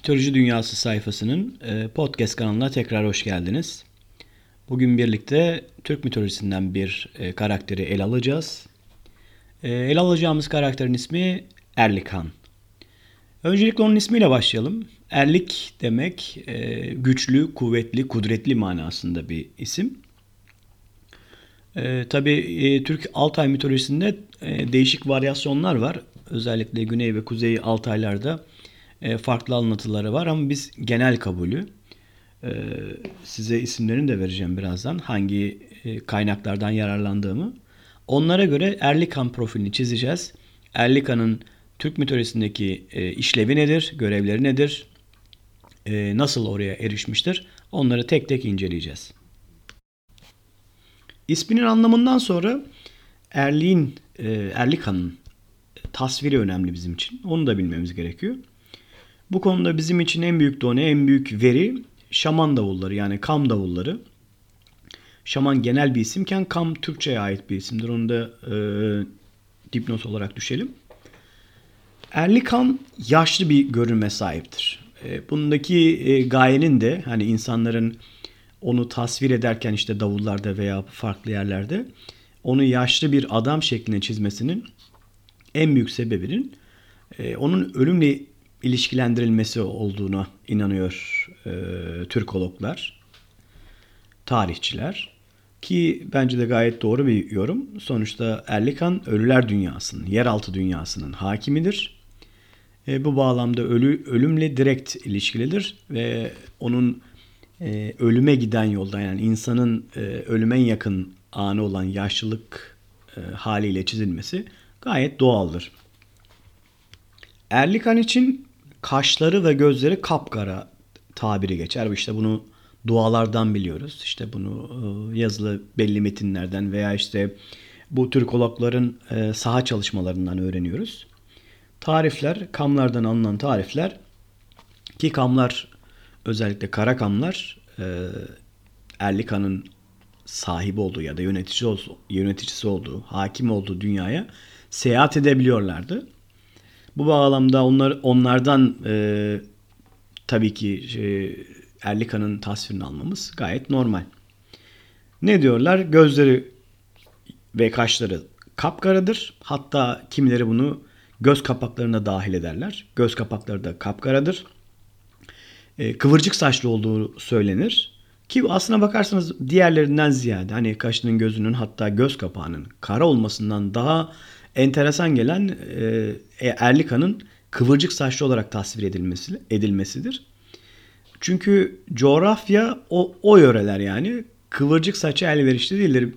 Mitoloji Dünyası sayfasının e, podcast kanalına tekrar hoş geldiniz. Bugün birlikte Türk mitolojisinden bir e, karakteri ele alacağız. E, ele alacağımız karakterin ismi Erlikhan. Öncelikle onun ismiyle başlayalım. Erlik demek güçlü, kuvvetli, kudretli manasında bir isim. E, tabii Türk Altay mitolojisinde değişik varyasyonlar var. Özellikle Güney ve Kuzey Altaylarda e, farklı anlatıları var ama biz genel kabulü e, size isimlerini de vereceğim birazdan hangi e, kaynaklardan yararlandığımı. Onlara göre Erlikan profilini çizeceğiz. Erlikan'ın Türk mitolojisindeki işlevi nedir, görevleri nedir, nasıl oraya erişmiştir onları tek tek inceleyeceğiz. İsminin anlamından sonra Erliğin, Erlikan'ın tasviri önemli bizim için. Onu da bilmemiz gerekiyor. Bu konuda bizim için en büyük done, en büyük veri şaman davulları yani kam davulları. Şaman genel bir isimken kam Türkçe'ye ait bir isimdir. Onu da e, dipnot olarak düşelim. Erlikan yaşlı bir görünme sahiptir. E, bundaki e, gayenin de hani insanların onu tasvir ederken işte davullarda veya farklı yerlerde onu yaşlı bir adam şekline çizmesinin en büyük sebebinin e, onun ölümle ilişkilendirilmesi olduğuna inanıyor e, Türkologlar, tarihçiler. Ki bence de gayet doğru bir yorum. Sonuçta Erlikan ölüler dünyasının, yeraltı dünyasının hakimidir. E, bu bağlamda ölü ölümle direkt ilişkilidir ve onun e, ölüme giden yolda yani insanın e, ölüme yakın anı olan yaşlılık e, haliyle çizilmesi gayet doğaldır. Erlikan için kaşları ve gözleri kapkara tabiri geçer. İşte bunu dualardan biliyoruz. İşte bunu e, yazılı belli metinlerden veya işte bu Türkologların e, saha çalışmalarından öğreniyoruz. Tarifler, kamlardan alınan tarifler ki kamlar özellikle kara kamlar e, Erlikan'ın sahibi olduğu ya da yöneticisi, yöneticisi olduğu, hakim olduğu dünyaya seyahat edebiliyorlardı. Bu bağlamda onlar onlardan e, tabii ki şey, Erlika'nın tasvirini almamız gayet normal. Ne diyorlar? Gözleri ve kaşları kapkaradır. Hatta kimileri bunu göz kapaklarına dahil ederler. Göz kapakları da kapkaradır. E, kıvırcık saçlı olduğu söylenir. Ki aslına bakarsanız diğerlerinden ziyade hani kaşının gözünün hatta göz kapağının kara olmasından daha enteresan gelen e, Erlika'nın kıvırcık saçlı olarak tasvir edilmesi edilmesidir. Çünkü coğrafya o, o yöreler yani kıvırcık saçı elverişli değildir.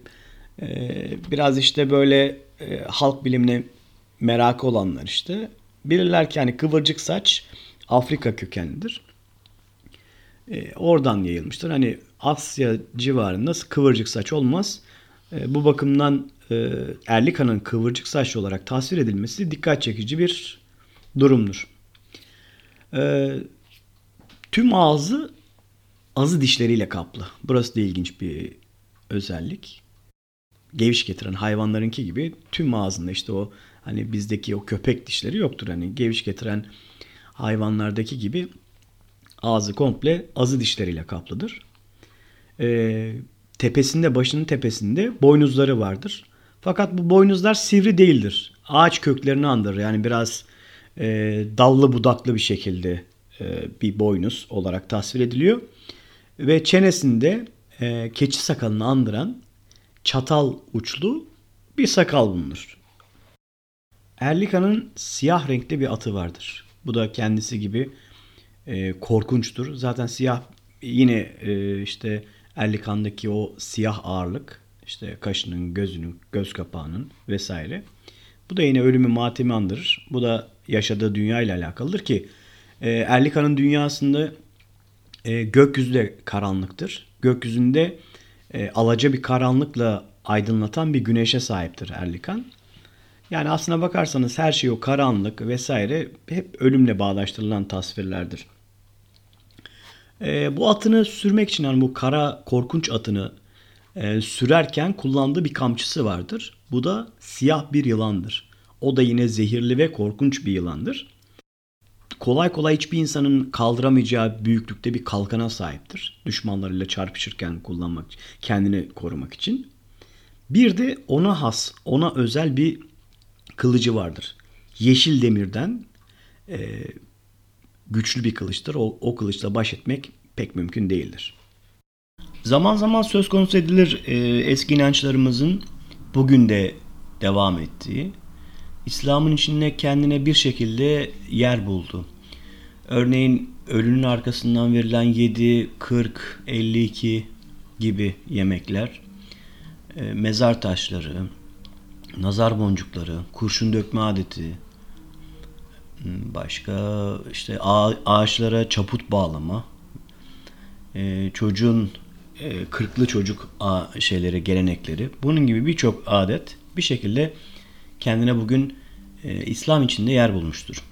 Ee, biraz işte böyle e, halk bilimine merakı olanlar işte bilirler ki hani kıvırcık saç Afrika kökenlidir. Ee, oradan yayılmıştır. Hani Asya civarında kıvırcık saç olmaz. Ee, bu bakımdan e, Erlika'nın kıvırcık saçlı olarak tasvir edilmesi dikkat çekici bir durumdur. E, tüm ağzı azı dişleriyle kaplı. Burası da ilginç bir özellik. Geviş getiren hayvanlarınki gibi tüm ağzında işte o hani bizdeki o köpek dişleri yoktur. Hani geviş getiren hayvanlardaki gibi ağzı komple azı dişleriyle kaplıdır. Ee, tepesinde başının tepesinde boynuzları vardır. Fakat bu boynuzlar sivri değildir. Ağaç köklerini andırır. Yani biraz e, dallı budaklı bir şekilde e, bir boynuz olarak tasvir ediliyor. Ve çenesinde e, keçi sakalını andıran çatal uçlu bir sakal bulunur. Erlika'nın siyah renkli bir atı vardır. Bu da kendisi gibi e, korkunçtur. Zaten siyah yine e, işte Erlikan'daki o siyah ağırlık işte kaşının, gözünün, göz kapağının vesaire. Bu da yine ölümü matemi andırır. Bu da yaşadığı dünya ile alakalıdır ki e, Erlika'nın dünyasında e, gökyüzü de karanlıktır. Gökyüzünde e, alaca bir karanlıkla aydınlatan bir güneşe sahiptir Erlikan. Yani aslına bakarsanız her şey o karanlık vesaire hep ölümle bağdaştırılan tasvirlerdir. E, bu atını sürmek için yani bu kara korkunç atını e, sürerken kullandığı bir kamçısı vardır. Bu da siyah bir yılandır. O da yine zehirli ve korkunç bir yılandır. kolay kolay hiçbir insanın kaldıramayacağı büyüklükte bir kalkana sahiptir. Düşmanlarıyla çarpışırken kullanmak, kendini korumak için. Bir de ona has, ona özel bir kılıcı vardır. Yeşil demirden e, güçlü bir kılıçtır. O, o kılıçla baş etmek pek mümkün değildir. Zaman zaman söz konusu edilir e, eski inançlarımızın bugün de devam ettiği. İslam'ın içinde kendine bir şekilde yer buldu. Örneğin ölünün arkasından verilen 7, 40, 52 gibi yemekler, e, mezar taşları, nazar boncukları, kurşun dökme adeti, başka işte ağaçlara çaput bağlama, e, çocuğun e, kırklı çocuk şeyleri, gelenekleri, bunun gibi birçok adet bir şekilde kendine bugün İslam içinde yer bulmuştur.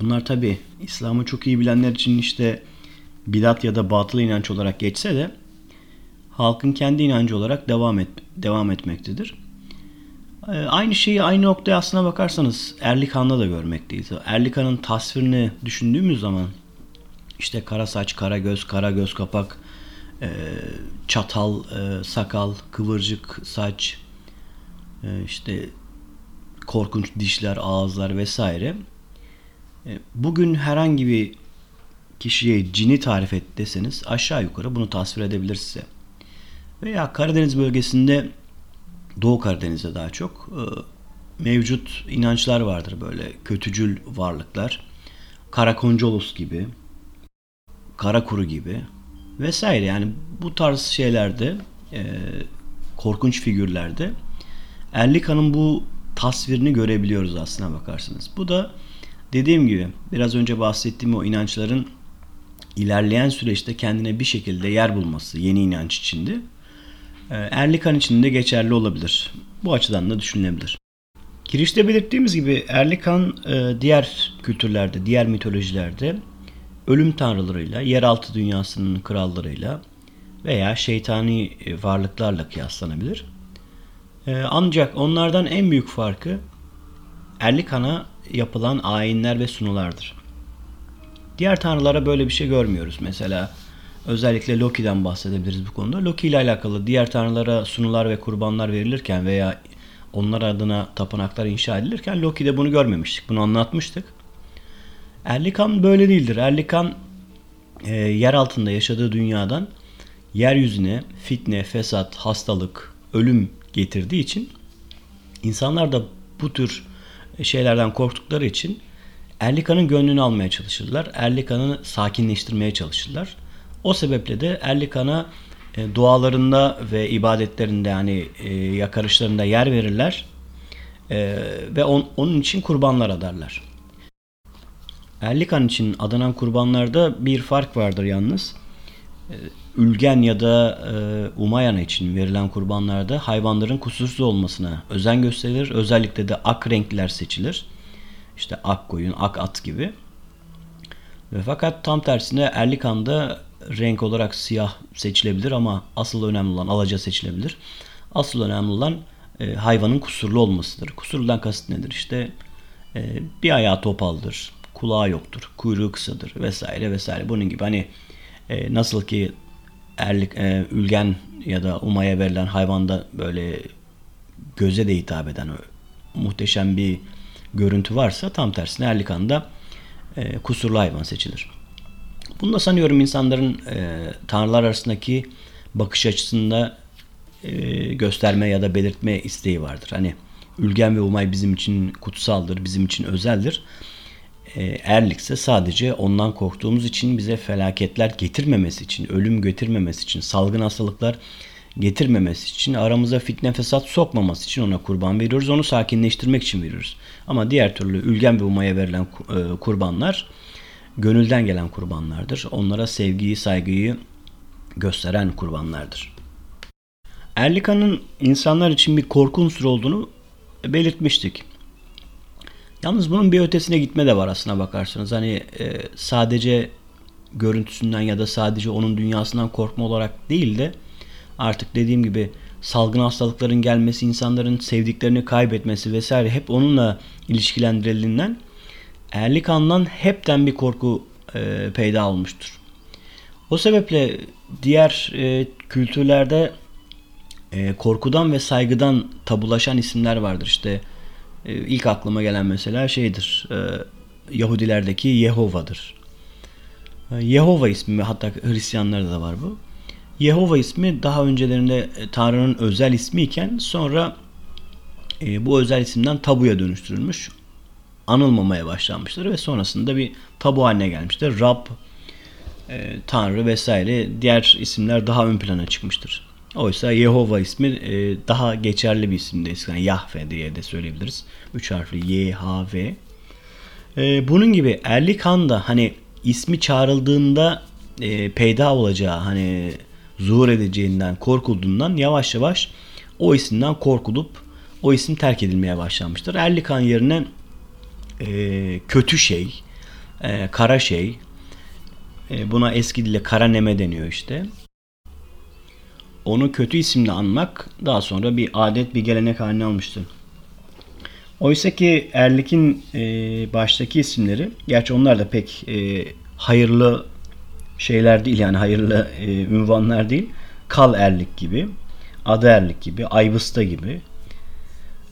Bunlar tabi İslam'ı çok iyi bilenler için işte bidat ya da batıl inanç olarak geçse de halkın kendi inancı olarak devam et devam etmektedir. Ee, aynı şeyi aynı noktaya aslına bakarsanız Erlikan'da da görmekteyiz. Erlikan'ın tasvirini düşündüğümüz zaman işte kara saç, kara göz, kara göz kapak, e, çatal, e, sakal, kıvırcık saç, e, işte korkunç dişler, ağızlar vesaire. Bugün herhangi bir kişiye cini tarif et deseniz aşağı yukarı bunu tasvir edebilir size. Veya Karadeniz bölgesinde Doğu Karadeniz'de daha çok e, mevcut inançlar vardır böyle kötücül varlıklar. Karakoncolos gibi, Karakuru gibi vesaire yani bu tarz şeylerde e, korkunç figürlerde Erlika'nın bu tasvirini görebiliyoruz aslına bakarsınız. Bu da dediğim gibi biraz önce bahsettiğim o inançların ilerleyen süreçte kendine bir şekilde yer bulması yeni inanç içinde Erlikan için de geçerli olabilir. Bu açıdan da düşünülebilir. Girişte belirttiğimiz gibi Erlikan e, diğer kültürlerde, diğer mitolojilerde ölüm tanrılarıyla, yeraltı dünyasının krallarıyla veya şeytani e, varlıklarla kıyaslanabilir. E, ancak onlardan en büyük farkı Erlikan'a yapılan ayinler ve sunulardır. Diğer tanrılara böyle bir şey görmüyoruz. Mesela Özellikle Loki'den bahsedebiliriz bu konuda. Loki ile alakalı diğer tanrılara sunular ve kurbanlar verilirken veya onlar adına tapınaklar inşa edilirken Loki'de bunu görmemiştik. Bunu anlatmıştık. Erlikan böyle değildir. Erlikan e, yer altında yaşadığı dünyadan yeryüzüne fitne, fesat, hastalık, ölüm getirdiği için insanlar da bu tür şeylerden korktukları için Erlikan'ın gönlünü almaya çalışırlar. Erlikan'ı sakinleştirmeye çalışırlar. O sebeple de Erlikan'a e, dualarında ve ibadetlerinde yani e, yakarışlarında yer verirler e, ve on, onun için kurbanlar adarlar. Erlikan için adanan kurbanlarda bir fark vardır yalnız. E, Ülgen ya da e, Umayana için verilen kurbanlarda hayvanların kusursuz olmasına özen gösterilir. Özellikle de ak renkler seçilir. İşte ak koyun, ak at gibi. Ve fakat tam tersine Erlikan'da renk olarak siyah seçilebilir ama asıl önemli olan alaca seçilebilir. Asıl önemli olan e, hayvanın kusurlu olmasıdır. Kusurludan kasıt nedir? İşte e, bir ayağı topaldır, kulağı yoktur, kuyruğu kısadır vesaire vesaire. Bunun gibi hani e, nasıl ki erlik, e, ülgen ya da umaya verilen hayvanda böyle göze de hitap eden muhteşem bir görüntü varsa tam tersine erlikanda e, kusurlu hayvan seçilir. Bunda sanıyorum insanların e, tanrılar arasındaki bakış açısında e, gösterme ya da belirtme isteği vardır. Hani Ülgen ve Umay bizim için kutsaldır, bizim için özeldir. E, Erlik ise sadece ondan korktuğumuz için bize felaketler getirmemesi için, ölüm getirmemesi için, salgın hastalıklar getirmemesi için, aramıza fitne fesat sokmaması için ona kurban veriyoruz. Onu sakinleştirmek için veriyoruz. Ama diğer türlü Ülgen ve Umay'a verilen e, kurbanlar gönülden gelen kurbanlardır. Onlara sevgiyi, saygıyı gösteren kurbanlardır. Erlika'nın insanlar için bir korku unsuru olduğunu belirtmiştik. Yalnız bunun bir ötesine gitme de var aslına bakarsanız. Hani e, sadece görüntüsünden ya da sadece onun dünyasından korkma olarak değil de artık dediğim gibi salgın hastalıkların gelmesi, insanların sevdiklerini kaybetmesi vesaire hep onunla ilişkilendirildiğinden Erlikan'dan hepten bir korku e, peyda olmuştur. O sebeple diğer e, kültürlerde e, korkudan ve saygıdan tabulaşan isimler vardır. İşte e, ilk aklıma gelen mesela şeydir. E, Yahudilerdeki Yehova'dır. E, Yehova ismi hatta Hristiyanlarda da var bu. Yehova ismi daha öncelerinde e, Tanrı'nın özel ismi iken sonra e, bu özel isimden tabuya dönüştürülmüş. Anılmamaya başlanmıştır ve sonrasında bir tabu haline gelmiştir. Rab, e, Tanrı vesaire diğer isimler daha ön plana çıkmıştır. Oysa Yehova ismi e, daha geçerli bir isimdi. Yani Yahve diye de söyleyebiliriz. Üç harfli Y, H, V. E, bunun gibi Erlikan da hani ismi çağrıldığında e, peyda olacağı hani zuhur edeceğinden korkulduğundan yavaş yavaş o isimden korkulup o isim terk edilmeye başlanmıştır. Erlikan yerine e, kötü şey, e, kara şey, e, buna eski dille kara neme deniyor işte. Onu kötü isimle anmak daha sonra bir adet bir gelenek haline almıştı. Oysa ki Erlik'in e, baştaki isimleri, gerçi onlar da pek e, hayırlı şeyler değil yani hayırlı e, ünvanlar değil. Kal Erlik gibi, Adı Erlik gibi, Aybısta gibi.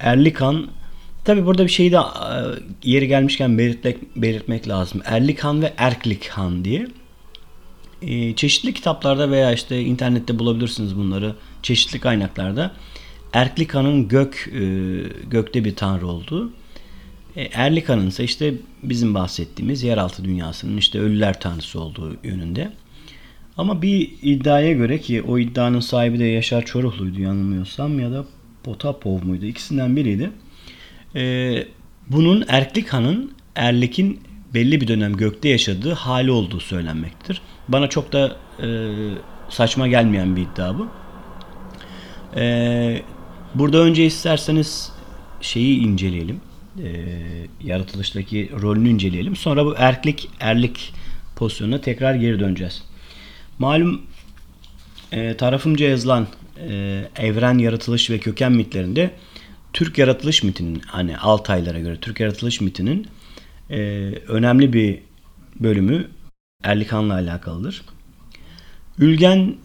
Erlikan Tabi burada bir şeyi de e, yeri gelmişken belirtmek, belirtmek lazım. Erlikhan ve Erklikhan diye. E, çeşitli kitaplarda veya işte internette bulabilirsiniz bunları. Çeşitli kaynaklarda. Erklikhan'ın gök e, gökte bir tanrı olduğu. E, Erlikhan'ın ise işte bizim bahsettiğimiz yeraltı dünyasının işte ölüler tanrısı olduğu yönünde. Ama bir iddiaya göre ki o iddianın sahibi de Yaşar Çoruhlu'ydu yanılmıyorsam ya da Potapov muydu? İkisinden biriydi. Ee, bunun Erklik Han'ın Erlik'in belli bir dönem gökte yaşadığı hali olduğu söylenmektir. Bana çok da e, saçma gelmeyen bir iddia bu. E, burada önce isterseniz şeyi inceleyelim. E, yaratılıştaki rolünü inceleyelim. Sonra bu erklik erlik pozisyonuna tekrar geri döneceğiz. Malum e, tarafımca yazılan e, evren, yaratılış ve köken mitlerinde Türk yaratılış mitinin hani Altaylara göre Türk yaratılış mitinin e, önemli bir bölümü Erlikan'la alakalıdır. Ülgen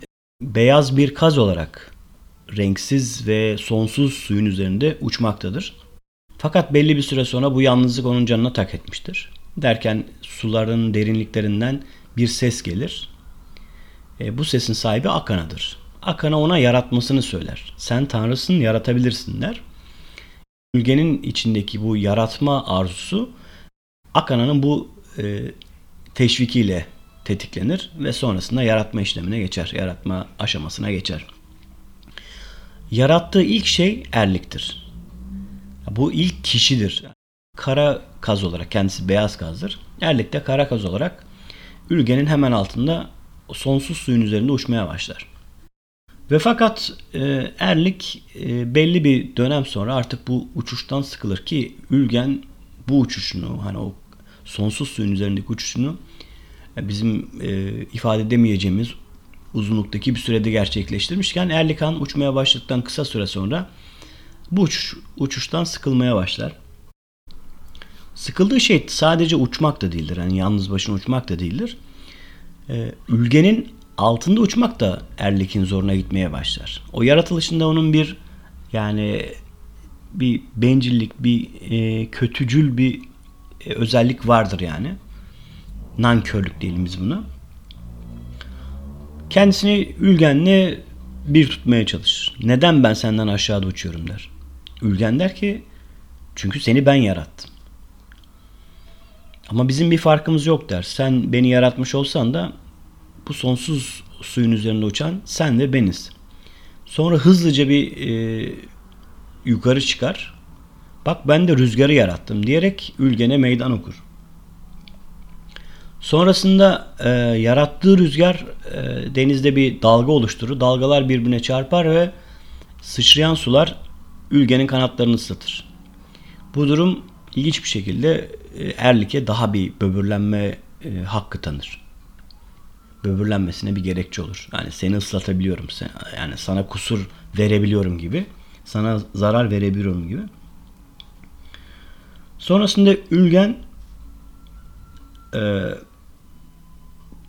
beyaz bir kaz olarak renksiz ve sonsuz suyun üzerinde uçmaktadır. Fakat belli bir süre sonra bu yalnızlık onun canına tak etmiştir. Derken suların derinliklerinden bir ses gelir. E, bu sesin sahibi Akana'dır. Akana ona yaratmasını söyler. Sen tanrısın yaratabilirsin der. Ülgenin içindeki bu yaratma arzusu Akana'nın bu e, teşvikiyle tetiklenir ve sonrasında yaratma işlemine geçer. Yaratma aşamasına geçer. Yarattığı ilk şey erliktir. Bu ilk kişidir. Kara kaz olarak kendisi beyaz kazdır. Erlik de kara kaz olarak ülgenin hemen altında sonsuz suyun üzerinde uçmaya başlar. Ve fakat e, Erlik e, belli bir dönem sonra artık bu uçuştan sıkılır ki Ülgen bu uçuşunu hani o sonsuz suyun üzerindeki uçuşunu e, bizim e, ifade edemeyeceğimiz uzunluktaki bir sürede gerçekleştirmişken Erlikan uçmaya başladıktan kısa süre sonra bu uçuş, uçuştan sıkılmaya başlar. Sıkıldığı şey sadece uçmak da değildir. Yani yalnız başına uçmak da değildir. Ee, ülgenin altında uçmak da Erlik'in zoruna gitmeye başlar. O yaratılışında onun bir yani bir bencillik, bir e, kötücül bir e, özellik vardır yani. Nankörlük diyelim biz buna. Kendisini Ülgen'le bir tutmaya çalışır. Neden ben senden aşağıda uçuyorum der. Ülgen der ki çünkü seni ben yarattım. Ama bizim bir farkımız yok der. Sen beni yaratmış olsan da bu sonsuz suyun üzerinde uçan sen ve beniz. Sonra hızlıca bir e, yukarı çıkar. Bak ben de rüzgarı yarattım diyerek Ülgen'e meydan okur. Sonrasında e, yarattığı rüzgar e, denizde bir dalga oluşturur. Dalgalar birbirine çarpar ve sıçrayan sular Ülgen'in kanatlarını ıslatır. Bu durum ilginç bir şekilde e, Erlik'e daha bir böbürlenme e, hakkı tanır böbürlenmesine bir gerekçe olur. Yani seni ıslatabiliyorum. Yani sana kusur verebiliyorum gibi. Sana zarar verebiliyorum gibi. Sonrasında Ülgen e,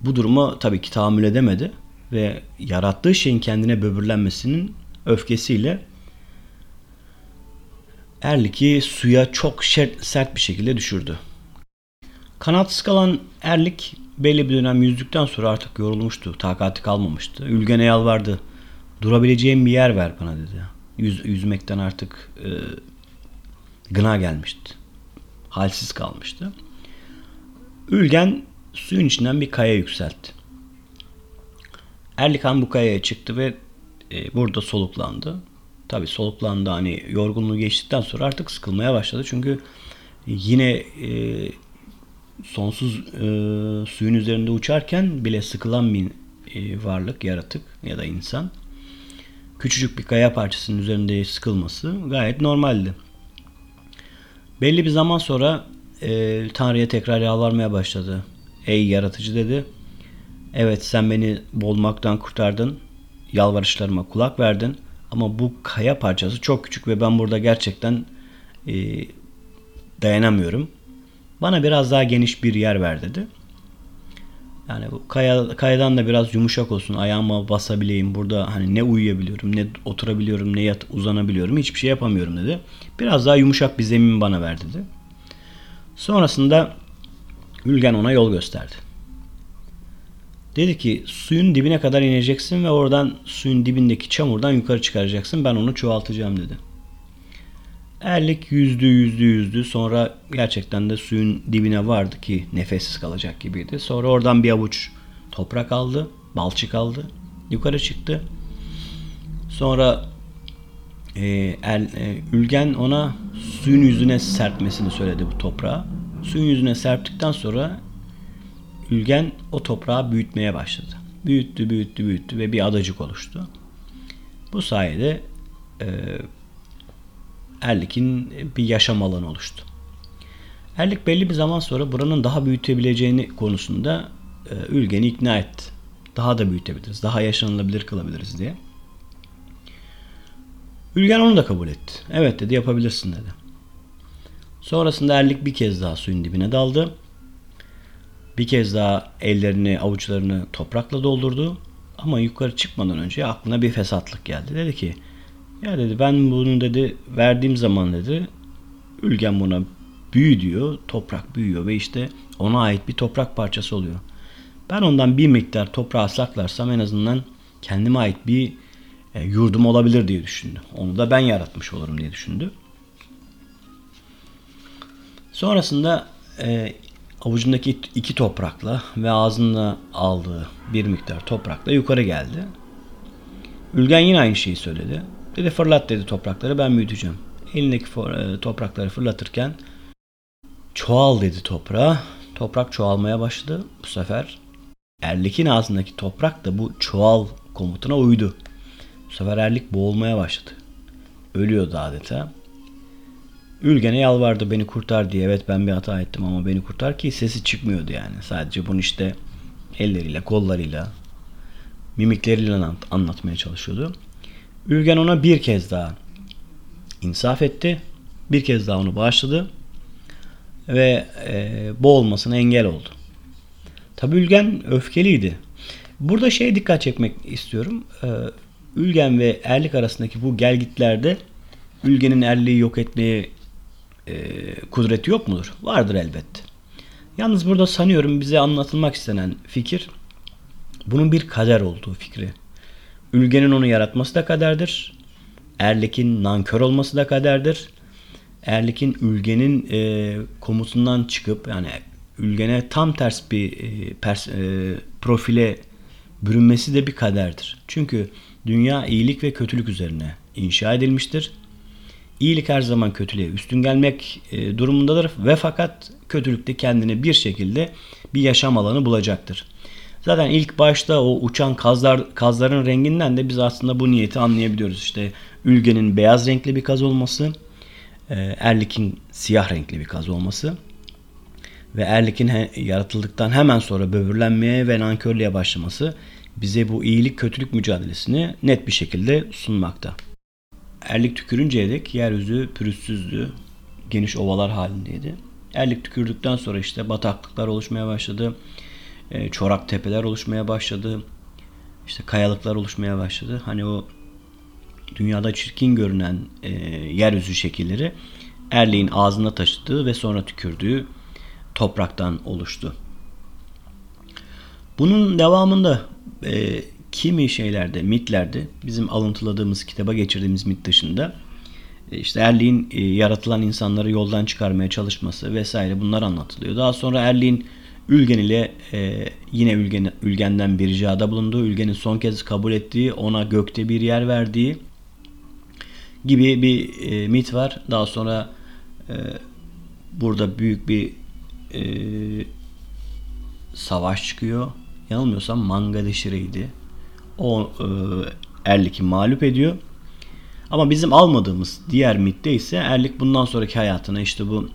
bu duruma tabii ki tahammül edemedi ve yarattığı şeyin kendine böbürlenmesinin öfkesiyle Erlik'i suya çok şer- sert bir şekilde düşürdü. Kanatsız kalan Erlik belli bir dönem yüzdükten sonra artık yorulmuştu. Takati kalmamıştı. Ülgen'e yalvardı. Durabileceğim bir yer ver bana dedi. Yüz, yüzmekten artık e, gına gelmişti. Halsiz kalmıştı. Ülgen suyun içinden bir kaya yükseltti. Erlikan bu kayaya çıktı ve e, burada soluklandı. Tabi soluklandı hani yorgunluğu geçtikten sonra artık sıkılmaya başladı. Çünkü yine e, sonsuz e, suyun üzerinde uçarken bile sıkılan bir e, varlık, yaratık ya da insan. Küçücük bir kaya parçasının üzerinde sıkılması gayet normaldi. Belli bir zaman sonra e, Tanrı'ya tekrar yalvarmaya başladı. Ey yaratıcı dedi. Evet sen beni boğulmaktan kurtardın. Yalvarışlarıma kulak verdin. Ama bu kaya parçası çok küçük ve ben burada gerçekten e, dayanamıyorum. Bana biraz daha geniş bir yer ver dedi. Yani bu kaya, kayadan da biraz yumuşak olsun. Ayağıma basabileyim. Burada hani ne uyuyabiliyorum, ne oturabiliyorum, ne yat uzanabiliyorum. Hiçbir şey yapamıyorum dedi. Biraz daha yumuşak bir zemin bana ver dedi. Sonrasında Ülgen ona yol gösterdi. Dedi ki suyun dibine kadar ineceksin ve oradan suyun dibindeki çamurdan yukarı çıkaracaksın. Ben onu çoğaltacağım dedi. Erlik yüzdü yüzdü yüzdü. Sonra gerçekten de suyun dibine vardı ki nefessiz kalacak gibiydi. Sonra oradan bir avuç toprak aldı. Balçık aldı. Yukarı çıktı. Sonra e, el, e, Ülgen ona suyun yüzüne serpmesini söyledi bu toprağı. Suyun yüzüne serptikten sonra Ülgen o toprağı büyütmeye başladı. Büyüttü, büyüttü, büyüttü ve bir adacık oluştu. Bu sayede e, Erlik'in bir yaşam alanı oluştu. Erlik belli bir zaman sonra buranın daha büyütebileceğini konusunda e, Ülgen'i ikna etti. Daha da büyütebiliriz, daha yaşanılabilir kılabiliriz diye. Ülgen onu da kabul etti. Evet dedi yapabilirsin dedi. Sonrasında Erlik bir kez daha suyun dibine daldı. Bir kez daha ellerini, avuçlarını toprakla doldurdu. Ama yukarı çıkmadan önce aklına bir fesatlık geldi. Dedi ki ya dedi ben bunu dedi verdiğim zaman dedi Ülgen buna büyü diyor. Toprak büyüyor ve işte ona ait bir toprak parçası oluyor. Ben ondan bir miktar toprağı saklarsam en azından kendime ait bir e, yurdum olabilir diye düşündü. Onu da ben yaratmış olurum diye düşündü. Sonrasında e, avucundaki iki toprakla ve ağzında aldığı bir miktar toprakla yukarı geldi. Ülgen yine aynı şeyi söyledi. Dedi fırlat dedi toprakları ben büyüteceğim. Elindeki e, toprakları fırlatırken çoğal dedi toprağa. Toprak çoğalmaya başladı. Bu sefer Erlik'in ağzındaki toprak da bu çoğal komutuna uydu. Bu sefer Erlik boğulmaya başladı. Ölüyordu adeta. Ülgen'e yalvardı beni kurtar diye. Evet ben bir hata ettim ama beni kurtar ki sesi çıkmıyordu yani. Sadece bunu işte elleriyle, kollarıyla, mimikleriyle anlatmaya çalışıyordu. Ülgen ona bir kez daha insaf etti. Bir kez daha onu bağışladı. Ve e, boğulmasına engel oldu. Tabi Ülgen öfkeliydi. Burada şeye dikkat çekmek istiyorum. E, Ülgen ve Erlik arasındaki bu gelgitlerde Ülgen'in Erlik'i yok etmeye e, kudreti yok mudur? Vardır elbette. Yalnız burada sanıyorum bize anlatılmak istenen fikir bunun bir kader olduğu fikri. Ülgenin onu yaratması da kaderdir. Erlik'in nankör olması da kaderdir. Erlik'in Ülge'nin e, komutundan çıkıp yani Ülgen'e tam ters bir e, pers, e, profile bürünmesi de bir kaderdir. Çünkü dünya iyilik ve kötülük üzerine inşa edilmiştir. İyilik her zaman kötülüğe üstün gelmek e, durumundadır ve fakat kötülükte kendine bir şekilde bir yaşam alanı bulacaktır. Zaten ilk başta o uçan kazlar kazların renginden de biz aslında bu niyeti anlayabiliyoruz. İşte Ülge'nin beyaz renkli bir kaz olması, e, Erlik'in siyah renkli bir kaz olması ve Erlik'in he, yaratıldıktan hemen sonra böbürlenmeye ve nankörlüğe başlaması bize bu iyilik kötülük mücadelesini net bir şekilde sunmakta. Erlik tükürünceye dek yeryüzü pürüzsüzdü, geniş ovalar halindeydi. Erlik tükürdükten sonra işte bataklıklar oluşmaya başladı. E, çorak tepeler oluşmaya başladı. İşte kayalıklar oluşmaya başladı. Hani o dünyada çirkin görünen e, yeryüzü şekilleri Erlik'in ağzına taşıdığı ve sonra tükürdüğü topraktan oluştu. Bunun devamında e, kimi şeylerde, mitlerde bizim alıntıladığımız kitaba geçirdiğimiz mit dışında e, işte Erliğin e, yaratılan insanları yoldan çıkarmaya çalışması vesaire bunlar anlatılıyor. Daha sonra Erliğin Ülgen ile e, yine Ülgen, Ülgen'den bir ricada bulunduğu, Ülgen'in son kez kabul ettiği, ona gökte bir yer verdiği gibi bir e, mit var. Daha sonra e, burada büyük bir e, savaş çıkıyor. Yanılmıyorsam Mangadeşire'ydi. O e, Erlik'i mağlup ediyor. Ama bizim almadığımız diğer mitte ise Erlik bundan sonraki hayatına işte bu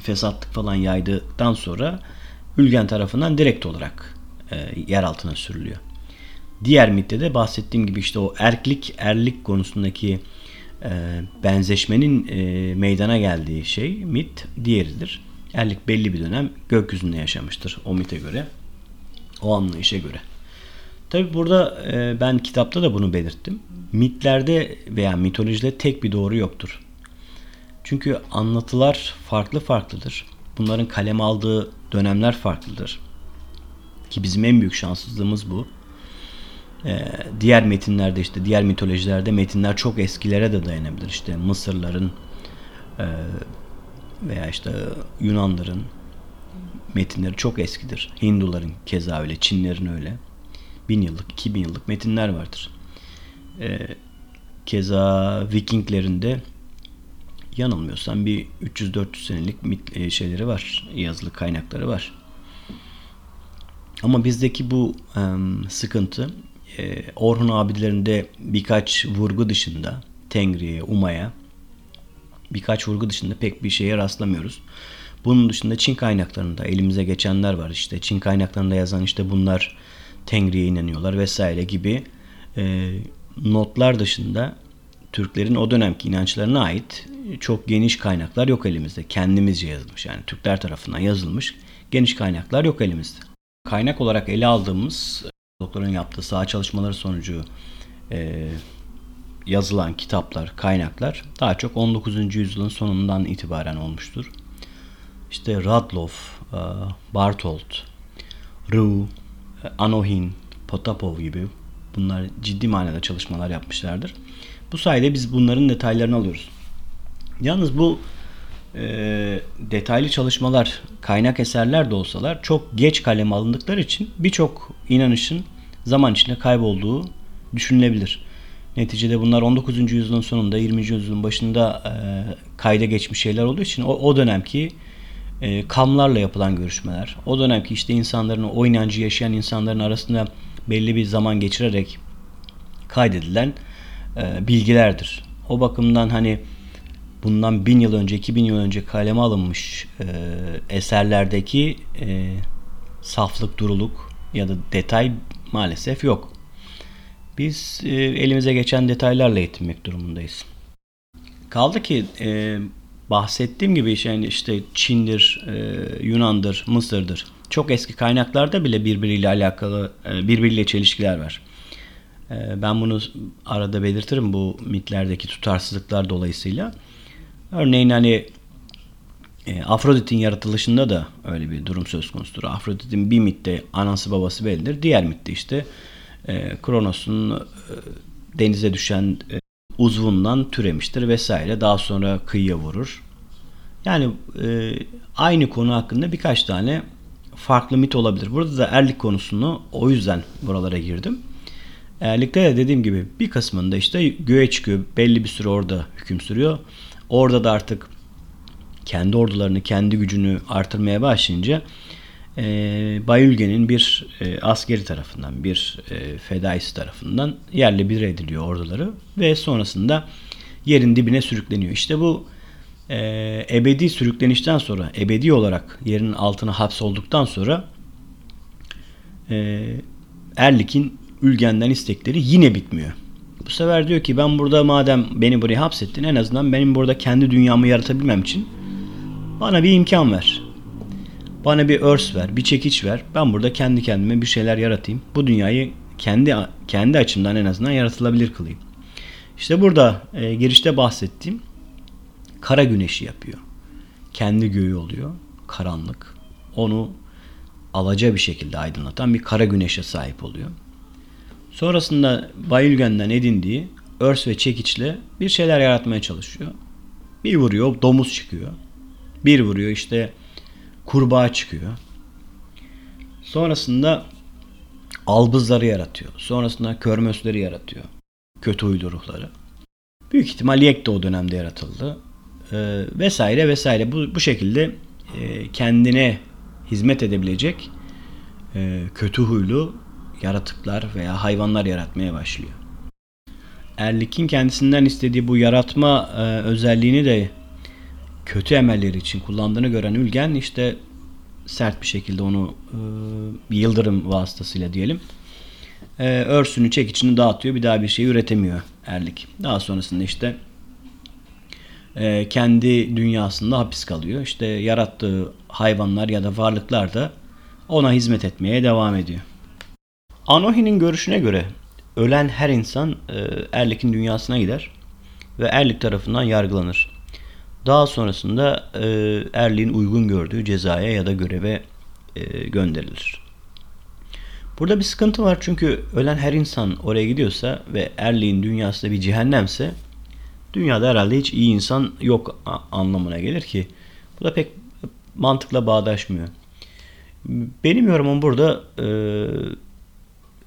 fesatlık falan yaydıktan sonra Ülgen tarafından direkt olarak e, yer altına sürülüyor. Diğer mitte de bahsettiğim gibi işte o erklik erlik konusundaki e, benzeşmenin e, meydana geldiği şey mit diğeridir. Erlik belli bir dönem gökyüzünde yaşamıştır o mite göre. O anlayışa göre. Tabi burada e, ben kitapta da bunu belirttim. Mitlerde veya mitolojide tek bir doğru yoktur. Çünkü anlatılar farklı farklıdır. Bunların kalem aldığı dönemler farklıdır. Ki bizim en büyük şanssızlığımız bu. Ee, diğer metinlerde işte diğer mitolojilerde metinler çok eskilere de dayanabilir. İşte Mısırların e, veya işte Yunanların metinleri çok eskidir. Hinduların keza öyle, Çinlerin öyle. Bin yıllık, iki bin yıllık metinler vardır. Ee, keza Vikinglerin de yanılmıyorsam bir 300-400 senelik mit, e, şeyleri var. Yazılı kaynakları var. Ama bizdeki bu e, sıkıntı e, Orhun abilerinde birkaç vurgu dışında Tengri'ye, Uma'ya birkaç vurgu dışında pek bir şeye rastlamıyoruz. Bunun dışında Çin kaynaklarında elimize geçenler var. İşte Çin kaynaklarında yazan işte bunlar Tengri'ye inanıyorlar vesaire gibi e, notlar dışında Türklerin o dönemki inançlarına ait çok geniş kaynaklar yok elimizde. Kendimizce yazılmış yani Türkler tarafından yazılmış geniş kaynaklar yok elimizde. Kaynak olarak ele aldığımız doktorun yaptığı saha çalışmaları sonucu e, yazılan kitaplar, kaynaklar daha çok 19. yüzyılın sonundan itibaren olmuştur. İşte Radloff, e, Bartolt, Rue, Anohin, Potapov gibi bunlar ciddi manada çalışmalar yapmışlardır. Bu sayede biz bunların detaylarını alıyoruz. Yalnız bu e, detaylı çalışmalar, kaynak eserler de olsalar çok geç kaleme alındıkları için birçok inanışın zaman içinde kaybolduğu düşünülebilir. Neticede bunlar 19. yüzyılın sonunda 20. yüzyılın başında e, kayda geçmiş şeyler olduğu için o, o dönemki e, kamlarla yapılan görüşmeler, o dönemki işte insanların o inancı yaşayan insanların arasında belli bir zaman geçirerek kaydedilen e, bilgilerdir. O bakımdan hani bundan bin yıl önce, iki bin yıl önce kaleme alınmış e, eserlerdeki e, saflık, duruluk ya da detay maalesef yok. Biz e, elimize geçen detaylarla yetinmek durumundayız. Kaldı ki e, bahsettiğim gibi yani işte Çin'dir, e, Yunan'dır, Mısır'dır. Çok eski kaynaklarda bile birbiriyle alakalı, e, birbiriyle çelişkiler var. E, ben bunu arada belirtirim bu mitlerdeki tutarsızlıklar dolayısıyla. Örneğin hani e, Afrodit'in yaratılışında da öyle bir durum söz konusudur. Afrodit'in bir mitte anası babası bellidir. Diğer mitte işte e, Kronos'un e, denize düşen e, uzvundan türemiştir vesaire. Daha sonra kıyıya vurur. Yani e, aynı konu hakkında birkaç tane farklı mit olabilir. Burada da erlik konusunu o yüzden buralara girdim. Erlikte de dediğim gibi bir kısmında işte göğe çıkıyor. Belli bir süre orada hüküm sürüyor. Orada da artık kendi ordularını, kendi gücünü artırmaya başlayınca e, Bayülgen'in bir e, askeri tarafından, bir e, fedaisi tarafından yerle bir ediliyor orduları ve sonrasında yerin dibine sürükleniyor. İşte bu e, ebedi sürüklenişten sonra, ebedi olarak yerin altına hapsolduktan sonra e, Erlik'in Ülgen'den istekleri yine bitmiyor. Bu sefer diyor ki ben burada madem beni buraya hapsettin en azından benim burada kendi dünyamı yaratabilmem için Bana bir imkan ver. Bana bir örs ver, bir çekiç ver. Ben burada kendi kendime bir şeyler yaratayım. Bu dünyayı kendi kendi açımdan en azından yaratılabilir kılayım. İşte burada e, girişte bahsettiğim kara güneşi yapıyor. Kendi göğü oluyor. Karanlık. Onu alaca bir şekilde aydınlatan bir kara güneşe sahip oluyor. Sonrasında Bayülgen'den edindiği örs ve çekiçle bir şeyler yaratmaya çalışıyor. Bir vuruyor domuz çıkıyor. Bir vuruyor işte kurbağa çıkıyor. Sonrasında albızları yaratıyor. Sonrasında körmösleri yaratıyor. Kötü huylu ruhları. Büyük ihtimal Yek de o dönemde yaratıldı. Ee, vesaire vesaire. Bu, bu şekilde e, kendine hizmet edebilecek e, kötü huylu yaratıklar veya hayvanlar yaratmaya başlıyor. Erlik'in kendisinden istediği bu yaratma e, özelliğini de kötü emelleri için kullandığını gören Ülgen işte sert bir şekilde onu e, yıldırım vasıtasıyla diyelim e, örsünü çekiçini dağıtıyor. Bir daha bir şey üretemiyor Erlik. Daha sonrasında işte e, kendi dünyasında hapis kalıyor. İşte yarattığı hayvanlar ya da varlıklar da ona hizmet etmeye devam ediyor. Anohi'nin görüşüne göre ölen her insan e, Erlik'in dünyasına gider ve Erlik tarafından yargılanır. Daha sonrasında e, Erlik'in uygun gördüğü cezaya ya da göreve e, gönderilir. Burada bir sıkıntı var çünkü ölen her insan oraya gidiyorsa ve Erlik'in dünyası da bir cehennemse dünyada herhalde hiç iyi insan yok anlamına gelir ki bu da pek mantıkla bağdaşmıyor. Benim yorumum burada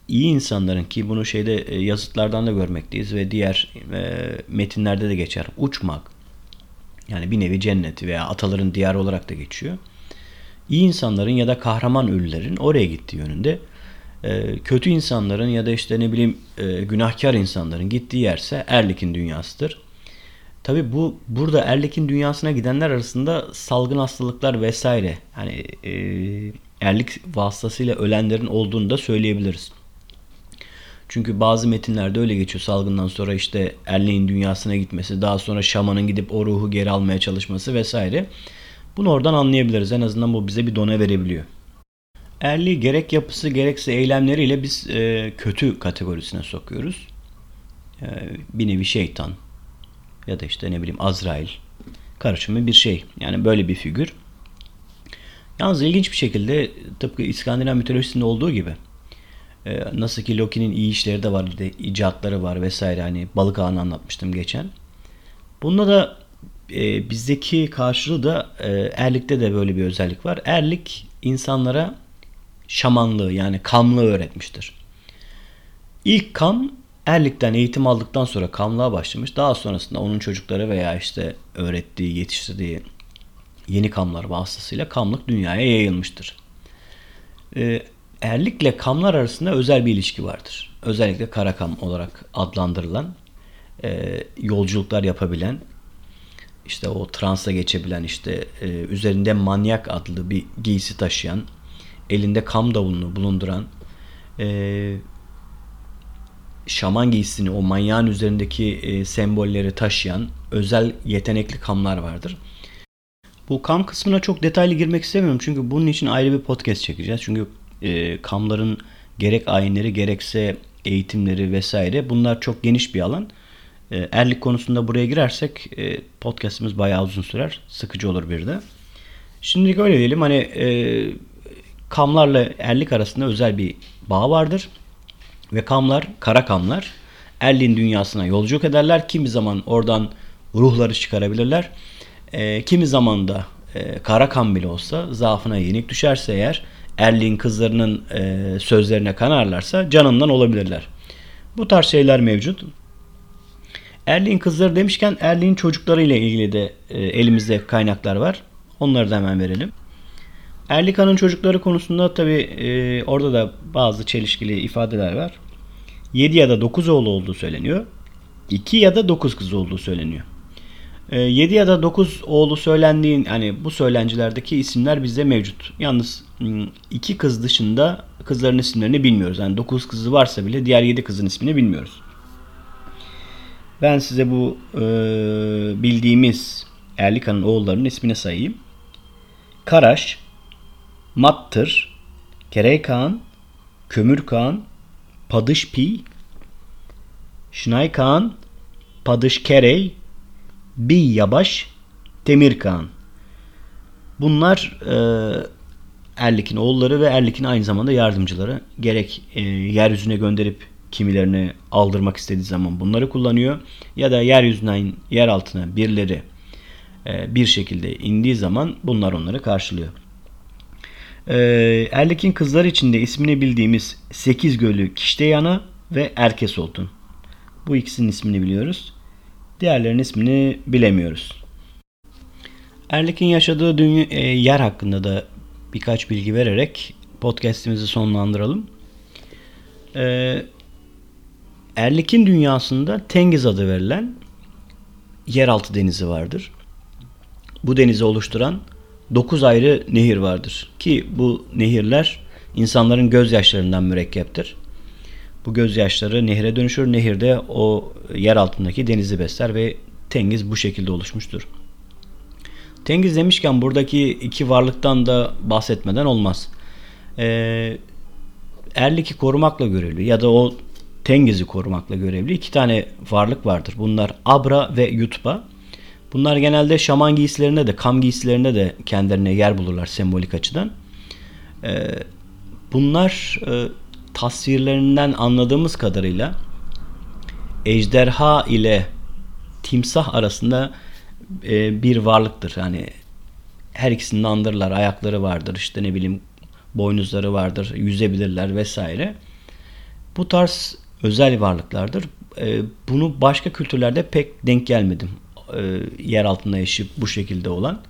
iyi insanların ki bunu şeyde e, yazıtlardan da görmekteyiz ve diğer e, metinlerde de geçer. Uçmak yani bir nevi cenneti veya ataların diyarı olarak da geçiyor. İyi insanların ya da kahraman ölülerin oraya gittiği yönünde. E, kötü insanların ya da işte ne bileyim e, günahkar insanların gittiği yerse Erlik'in dünyasıdır. Tabi bu burada Erlik'in dünyasına gidenler arasında salgın hastalıklar vesaire hani e, Erlik vasıtasıyla ölenlerin olduğunu da söyleyebiliriz. Çünkü bazı metinlerde öyle geçiyor salgından sonra işte Erlik'in dünyasına gitmesi, daha sonra şamanın gidip o ruhu geri almaya çalışması vesaire. Bunu oradan anlayabiliriz. En azından bu bize bir dona verebiliyor. Erli gerek yapısı gerekse eylemleriyle biz e, kötü kategorisine sokuyoruz. E, bir nevi şeytan ya da işte ne bileyim Azrail karışımı bir şey. Yani böyle bir figür. Yalnız ilginç bir şekilde tıpkı İskandinav mitolojisinde olduğu gibi e, nasıl ki Loki'nin iyi işleri de var, de icatları var vesaire hani balık ağını anlatmıştım geçen. Bunda da e, bizdeki karşılığı da e, Erlik'te de böyle bir özellik var. Erlik insanlara şamanlığı yani kamlığı öğretmiştir. İlk kam Erlik'ten eğitim aldıktan sonra kamlığa başlamış. Daha sonrasında onun çocukları veya işte öğrettiği, yetiştirdiği yeni kamlar vasıtasıyla kamlık dünyaya yayılmıştır. Ee, erlikle kamlar arasında özel bir ilişki vardır. Özellikle karakam olarak adlandırılan, e, yolculuklar yapabilen, işte o transa geçebilen, işte e, üzerinde manyak adlı bir giysi taşıyan, elinde kam davulunu bulunduran, e, şaman giysisini, o manyağın üzerindeki e, sembolleri taşıyan özel yetenekli kamlar vardır. Bu kam kısmına çok detaylı girmek istemiyorum çünkü bunun için ayrı bir podcast çekeceğiz. Çünkü e, kamların gerek ayinleri gerekse eğitimleri vesaire bunlar çok geniş bir alan. E, erlik konusunda buraya girersek e, podcastımız bayağı uzun sürer. Sıkıcı olur bir de. Şimdilik öyle diyelim hani e, kamlarla erlik arasında özel bir bağ vardır. Ve kamlar, kara kamlar Erlin dünyasına yolculuk ederler. Kimi zaman oradan ruhları çıkarabilirler. E, kimi zaman da e, kara kam bile olsa zaafına yenik düşerse eğer Erlin kızlarının e, sözlerine kanarlarsa canından olabilirler. Bu tarz şeyler mevcut. Erlin kızları demişken Erlin çocukları ile ilgili de e, elimizde kaynaklar var. Onları da hemen verelim. Erlika'nın çocukları konusunda tabi e, orada da bazı çelişkili ifadeler var. 7 ya da 9 oğlu olduğu söyleniyor. 2 ya da 9 kız olduğu söyleniyor. E, 7 ya da 9 oğlu söylendiğin hani bu söylencilerdeki isimler bizde mevcut. Yalnız 2 hmm, kız dışında kızların isimlerini bilmiyoruz. Yani 9 kızı varsa bile diğer 7 kızın ismini bilmiyoruz. Ben size bu e, bildiğimiz Erlika'nın oğullarının ismini sayayım. Karaş, Mattır, Kereykaan, Kömürkaan, Padışpi, Şnaykaan, Padışkerey, Bi Yabaş, Demirkaan. Bunlar e, Erlik'in oğulları ve Erlik'in aynı zamanda yardımcıları. Gerek e, yeryüzüne gönderip kimilerini aldırmak istediği zaman bunları kullanıyor. Ya da yeryüzünden yer altına birileri e, bir şekilde indiği zaman bunlar onları karşılıyor. E, Erlik'in kızları içinde ismini bildiğimiz 8 gölü Kişteyana ve Erkesoltun. Bu ikisinin ismini biliyoruz. Diğerlerinin ismini bilemiyoruz. Erlik'in yaşadığı dünya, e, yer hakkında da birkaç bilgi vererek podcast'imizi sonlandıralım. E, Erlik'in dünyasında Tengiz adı verilen yeraltı denizi vardır. Bu denizi oluşturan 9 ayrı nehir vardır. Ki bu nehirler insanların gözyaşlarından mürekkeptir. Bu gözyaşları nehre dönüşür. Nehirde o yer altındaki denizi besler ve Tengiz bu şekilde oluşmuştur. Tengiz demişken buradaki iki varlıktan da bahsetmeden olmaz. Ee, Erlik'i korumakla görevli ya da o Tengiz'i korumakla görevli iki tane varlık vardır. Bunlar Abra ve Yutba. Bunlar genelde şaman giysilerinde de, kam giysilerinde de kendilerine yer bulurlar sembolik açıdan. Ee, bunlar e, tasvirlerinden anladığımız kadarıyla ejderha ile timsah arasında e, bir varlıktır. Yani her ikisini de andırırlar. Ayakları vardır, işte ne bileyim boynuzları vardır, yüzebilirler vesaire. Bu tarz özel varlıklardır. E, bunu başka kültürlerde pek denk gelmedim. E, yer altında yaşayıp bu şekilde olan.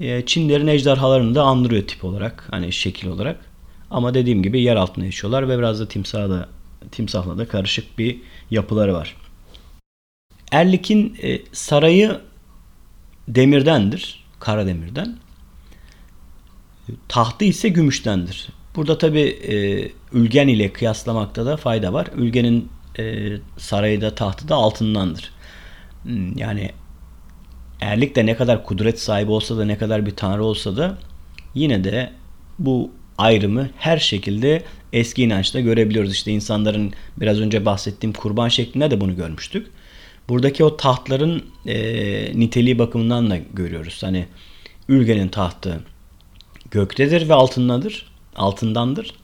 E, Çinlerin ejderhalarını da andırıyor tip olarak, hani şekil olarak. Ama dediğim gibi yer altında yaşıyorlar ve biraz da timsahla da timsahla da karışık bir yapıları var. Erlik'in e, sarayı demirdendir, kara demirden. Tahtı ise gümüştendir. Burada tabi e, Ülgen ile kıyaslamakta da fayda var. Ülgen'in e, sarayı da tahtı da altındandır. Hmm, yani Erlik de ne kadar kudret sahibi olsa da ne kadar bir tanrı olsa da yine de bu ayrımı her şekilde eski inançta görebiliyoruz. İşte insanların biraz önce bahsettiğim kurban şeklinde de bunu görmüştük. Buradaki o tahtların e, niteliği bakımından da görüyoruz. Hani Ülge'nin tahtı göktedir ve altındadır, altındandır.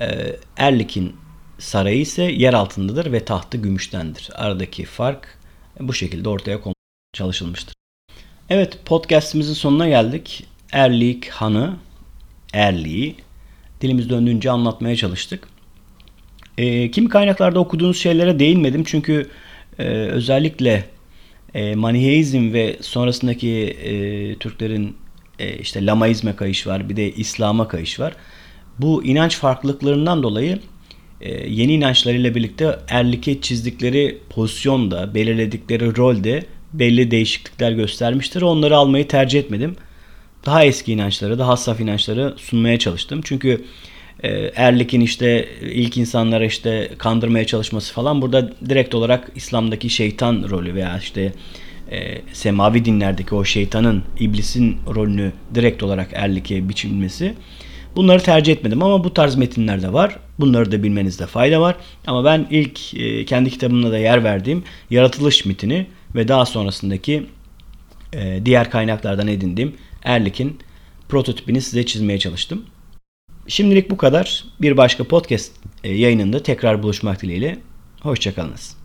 E, Erlik'in sarayı ise yer altındadır ve tahtı gümüştendir. Aradaki fark bu şekilde ortaya çalışılmıştır. Evet podcastimizin sonuna geldik. Erlik Hanı, Erliği dilimiz döndüğünce anlatmaya çalıştık. E, kimi kaynaklarda okuduğunuz şeylere değinmedim çünkü e, özellikle e, Maniheizm ve sonrasındaki e, Türklerin e, işte Lamaizme kayış var bir de İslam'a kayış var. Bu inanç farklılıklarından dolayı e, yeni inançlarıyla birlikte Erlik'e çizdikleri pozisyonda, belirledikleri rolde belli değişiklikler göstermiştir. Onları almayı tercih etmedim. Daha eski inançları, daha saf inançları sunmaya çalıştım. Çünkü e, Erlik'in işte ilk insanlara işte kandırmaya çalışması falan burada direkt olarak İslam'daki şeytan rolü veya işte e, semavi dinlerdeki o şeytanın, iblisin rolünü direkt olarak Erlik'e biçilmesi. Bunları tercih etmedim ama bu tarz metinler de var. Bunları da bilmenizde fayda var. Ama ben ilk e, kendi kitabımda da yer verdiğim yaratılış mitini ve daha sonrasındaki e, diğer kaynaklardan edindiğim Erlik'in prototipini size çizmeye çalıştım. Şimdilik bu kadar. Bir başka podcast e, yayınında tekrar buluşmak dileğiyle. Hoşçakalınız.